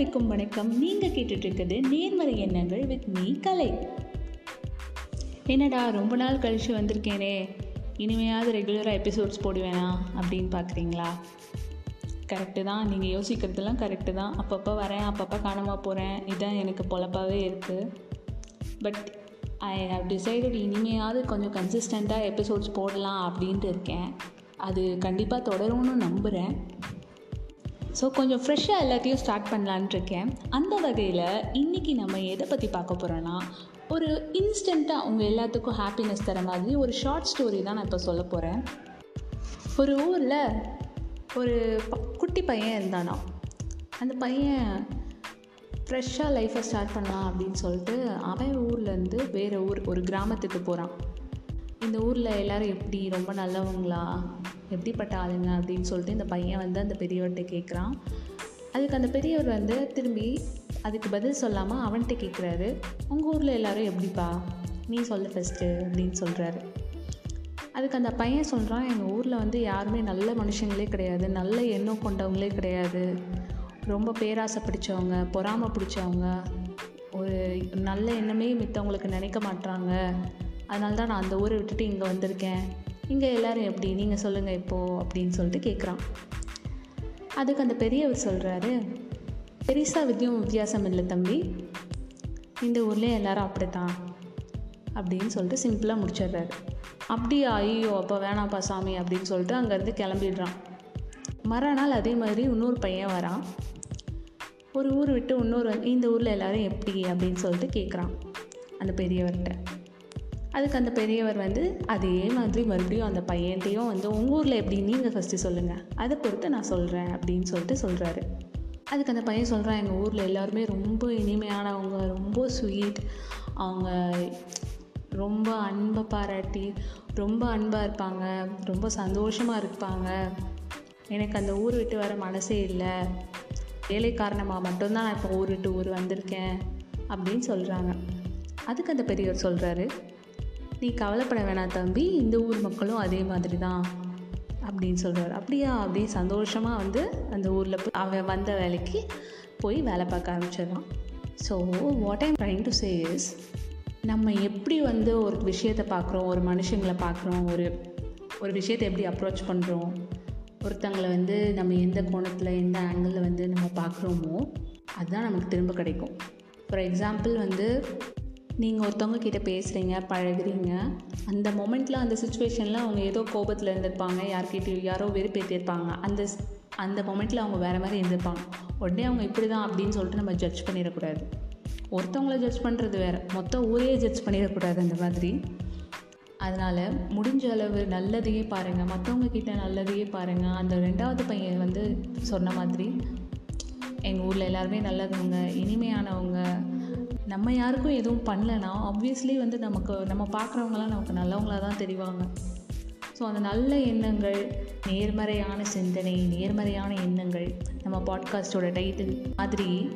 அனைவருக்கும் வணக்கம். நீங்கள் கேட்டுட்ருக்குது நேர்மறை எண்ணங்கள் வித் மீ கலை. என்னடா ரொம்ப நாள் கழித்து வந்திருக்கேனே. இனிமையாவது ரெகுலராக எபிசோட்ஸ் போடுவேனா அப்படின்னு பார்க்குறீங்களா கரெக்டு தான். நீங்கள் யோசிக்கிறதுலாம் கரெக்டு தான். அப்பப்போ வரேன் அப்பப்போ காணாமல் போகிறேன் இதுதான் எனக்கு பொழப்பாகவே இருக்குது பட் ஐ ஹவ் டிசைடட் இனிமையாவது கொஞ்சம் கன்சிஸ்டண்ட்டாக எபிசோட்ஸ் போடலாம் அப்படின்ட்டு இருக்கேன். அது கண்டிப்பாக தொடரும்னு நம்புகிறேன் ஸோ கொஞ்சம் ஃப்ரெஷ்ஷாக எல்லாத்தையும் ஸ்டார்ட் பண்ணலான்ட்டு இருக்கேன். அந்த வகையில் இன்றைக்கி நம்ம எதை பற்றி பார்க்க போகிறோன்னா ஒரு இன்ஸ்டண்ட்டாக உங்கள் எல்லாத்துக்கும் ஹாப்பினஸ் தர மாதிரி ஒரு ஷார்ட் ஸ்டோரி தான் நான் இப்போ சொல்ல போகிறேன் ஒரு ஊரில் ஒரு குட்டி பையன் இருந்தானா. அந்த பையன் ஃப்ரெஷ்ஷாக லைஃப்பை ஸ்டார்ட் பண்ணலாம் அப்படின்னு சொல்லிட்டு அவன் ஊர்லேருந்து வேறு ஊர் ஒரு கிராமத்துக்கு போகிறான் இந்த ஊரில் எல்லோரும் எப்படி? ரொம்ப நல்லவங்களா? எப்படிப்பட்ட ஆளுங்க அப்படின்னு சொல்லிட்டு இந்த பையன் வந்து அந்த பெரியவர்கிட்ட கேட்குறான். அதுக்கு அந்த பெரியவர் வந்து திரும்பி அதுக்கு பதில் சொல்லாமல் அவன்கிட்ட கேட்குறாரு. உங்கள் ஊரில் எல்லோரும் எப்படிப்பா? நீ சொல்ல ஃபஸ்ட்டு அப்படின்னு சொல்கிறாரு அதுக்கு அந்த பையன் சொல்கிறான் எங்கள் ஊரில் வந்து யாருமே நல்ல மனுஷங்களே கிடையாது நல்ல எண்ணம் கொண்டவங்களே கிடையாது. ரொம்ப பேராசை பிடிச்சவங்க பொறாமை பிடிச்சவங்க ஒரு நல்ல எண்ணமே மித்தவங்களுக்கு நினைக்க மாட்றாங்க. அதனால தான் நான் அந்த ஊரை விட்டுட்டு இங்கே வந்திருக்கேன். இங்கே எல்லோரும் எப்படி? நீங்கள் சொல்லுங்கள் இப்போது அப்படின்னு சொல்லிட்டு கேட்குறான் அதுக்கு அந்த பெரியவர் சொல்கிறாரு பெரிசா வித்தியும் வித்தியாசம் இல்லை தம்பி. இந்த ஊர்லேயே எல்லாரும் அப்படித்தான். அப்படின்னு சொல்லிட்டு சிம்பிளாக முடிச்சிடுறாரு. அப்படியா? ஐயோ அப்போ வேணாம்ப்பா சாமி அப்படின்னு சொல்லிட்டு அங்கேருந்து கிளம்பிடுறான். மறுநாள் அதே மாதிரி இன்னொரு பையன் வரான். ஒரு ஊர் விட்டு இன்னொரு இந்த ஊரில் எல்லோரும் எப்படி? அப்படின்னு சொல்லிட்டு கேட்குறான் அந்த பெரியவர்கிட்ட. அதுக்கு அந்த பெரியவர் வந்து அதே மாதிரி மறுபடியும் அந்த பையன்ட்டையும் வந்து உங்கள் ஊரில் எப்படி? நீங்கள் ஃபஸ்ட்டு சொல்லுங்கள் அதை பொறுத்து நான் சொல்கிறேன் அப்படின்னு சொல்லிட்டு சொல்கிறாரு அதுக்கு அந்த பையன் சொல்கிறான் எங்கள் ஊரில் எல்லாருமே ரொம்ப இனிமையானவங்க ரொம்ப ஸ்வீட் அவங்க ரொம்ப அன்பை பாராட்டி ரொம்ப அன்பாக இருப்பாங்க ரொம்ப சந்தோஷமாக இருப்பாங்க. எனக்கு அந்த ஊர் விட்டு வர மனசே இல்லை. வேலை காரணமாக மட்டும்தான் நான் இப்போ ஊர் விட்டு ஊர் வந்திருக்கேன் அப்படின்னு சொல்கிறாங்க அதுக்கு அந்த பெரியவர் சொல்கிறாரு நீ கவலைப்பட வேணாம் தம்பி. இந்த ஊர் மக்களும் அதே மாதிரி தான் அப்படின்னு சொல்கிறாரு அப்படியா? அப்படியே சந்தோஷமாக வந்து அந்த ஊரில் போய் அவன் வந்த வேலைக்கு போய் வேலை பார்க்க ஆரம்பிச்சிடலாம் so what I'm trying to say is நம்ம எப்படி வந்து ஒரு விஷயத்தை பார்க்குறோம் ஒரு மனுஷங்களை பார்க்குறோம் ஒரு ஒரு விஷயத்தை எப்படி அப்ரோச் பண்ணுறோம் ஒருத்தங்களை வந்து நம்ம எந்த கோணத்தில் எந்த ஆங்கிளில் வந்து நம்ம பார்க்குறோமோ அதுதான் நமக்கு திரும்ப கிடைக்கும். ஃபார் எக்ஸாம்பிள் வந்து நீங்கள் ஒருத்தவங்க கிட்டே பேசுகிறீங்க பழகுறீங்க அந்த மொமெண்ட்டில் அந்த சுச்சுவேஷனில் அவங்க ஏதோ கோபத்தில் இருந்திருப்பாங்க யார்கிட்டயும் யாரோ வெறுப்பேற்றிருப்பாங்க அந்த அந்த மொமெண்ட்டில் அவங்க வேறு மாதிரி இருந்திருப்பாங்க. உடனே அவங்க இப்படி தான் அப்படின்னு சொல்லிட்டு நம்ம ஜட்ஜ் பண்ணிடக்கூடாது. ஒருத்தவங்கள ஜட்ஜ் பண்ணுறது வேறு. மொத்த ஊரே ஜட்ஜ் பண்ணிடக்கூடாது அந்த மாதிரி. அதனால் முடிஞ்ச அளவு நல்லதையே பாருங்கள் மற்றவங்க கிட்ட நல்லதையே பாருங்கள் அந்த ரெண்டாவது பையன் வந்து சொன்ன மாதிரி எங்கள் ஊரில் எல்லாருமே நல்லவங்க இனிமையானவங்க நம்ம யாருக்கும் எதுவும் பண்ணலைன்னா ஆப்வியஸ்லி வந்து நமக்கு நம்ம பார்க்குறவங்களாம் நமக்கு நல்லவங்களாக தான் தெரிவாங்க. ஸோ அந்த நல்ல எண்ணங்கள் நேர்மறையான சிந்தனை நேர்மறையான எண்ணங்கள் நம்ம பாட்காஸ்டோட டைட்டில் மாதிரி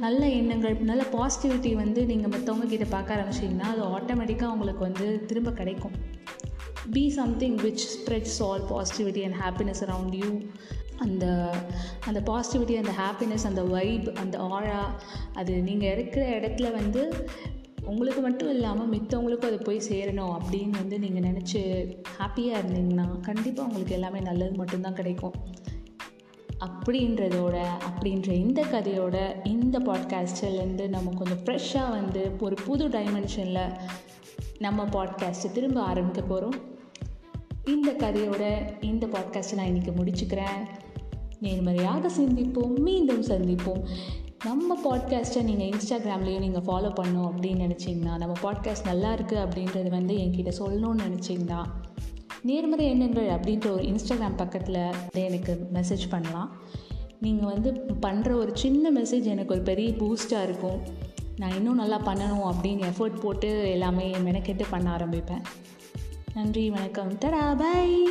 நல்ல எண்ணங்கள் நல்ல பாசிட்டிவிட்டி வந்து நீங்கள் மற்றவங்க கிட்ட பார்க்க ஆரம்பிச்சிங்கன்னா அது ஆட்டோமேட்டிக்காக உங்களுக்கு வந்து திரும்ப கிடைக்கும். Be something which spreads all positivity and happiness around you அந்த அந்த பாசிட்டிவிட்டி அந்த ஹாப்பினஸ் அந்த வைப் அந்த ஆழா அது நீங்கள் இருக்கிற இடத்துல வந்து உங்களுக்கு மட்டும் இல்லாமல் மித்தவங்களுக்கும் அது போய் சேரணும் அப்படின்னு வந்து நீங்கள் நினச்சி ஹாப்பியாக இருந்தீங்கன்னா கண்டிப்பாக உங்களுக்கு எல்லாமே நல்லது மட்டும்தான் கிடைக்கும். அப்படின்றதோட அப்படின்ற இந்த கதையோட இந்த பாட்காஸ்டிலேருந்து நம்ம கொஞ்சம் ஃப்ரெஷ்ஷாக வந்து ஒரு புது டைமென்ஷனில் நம்ம பாட்காஸ்ட்டை திரும்ப ஆரம்பிக்க போகிறோம் இந்த கதையோட இந்த பாட்காஸ்ட்டை நான் இன்றைக்கி முடிச்சுக்கிறேன். நேர்மறையாக சிந்திப்போம் மீண்டும் சந்திப்போம். நம்ம பாட்காஸ்ட்டை நீங்கள் இன்ஸ்டாகிராம்லேயும் நீங்கள் ஃபாலோ பண்ணணும் அப்படின்னு நினச்சிங்கன்னா நம்ம பாட்காஸ்ட் நல்லா இருக்குது அப்படின்றது வந்து என்கிட்ட சொல்லணும்னு நினச்சிங்கன்னா நேர்மறை எண்ணங்கள் அப்படின்ற ஒரு இன்ஸ்டாகிராம் பக்கத்தில் எனக்கு மெசேஜ் பண்ணலாம். நீங்கள் வந்து பண்ணுற ஒரு சின்ன மெசேஜ் எனக்கு ஒரு பெரிய பூஸ்ட்டாக இருக்கும். நான் இன்னும் நல்லா பண்ணணும் அப்படின்னு எஃபர்ட் போட்டு எல்லாமே மெனக்கெட்டு பண்ண ஆரம்பிப்பேன். நன்றி வணக்கம். தரா பை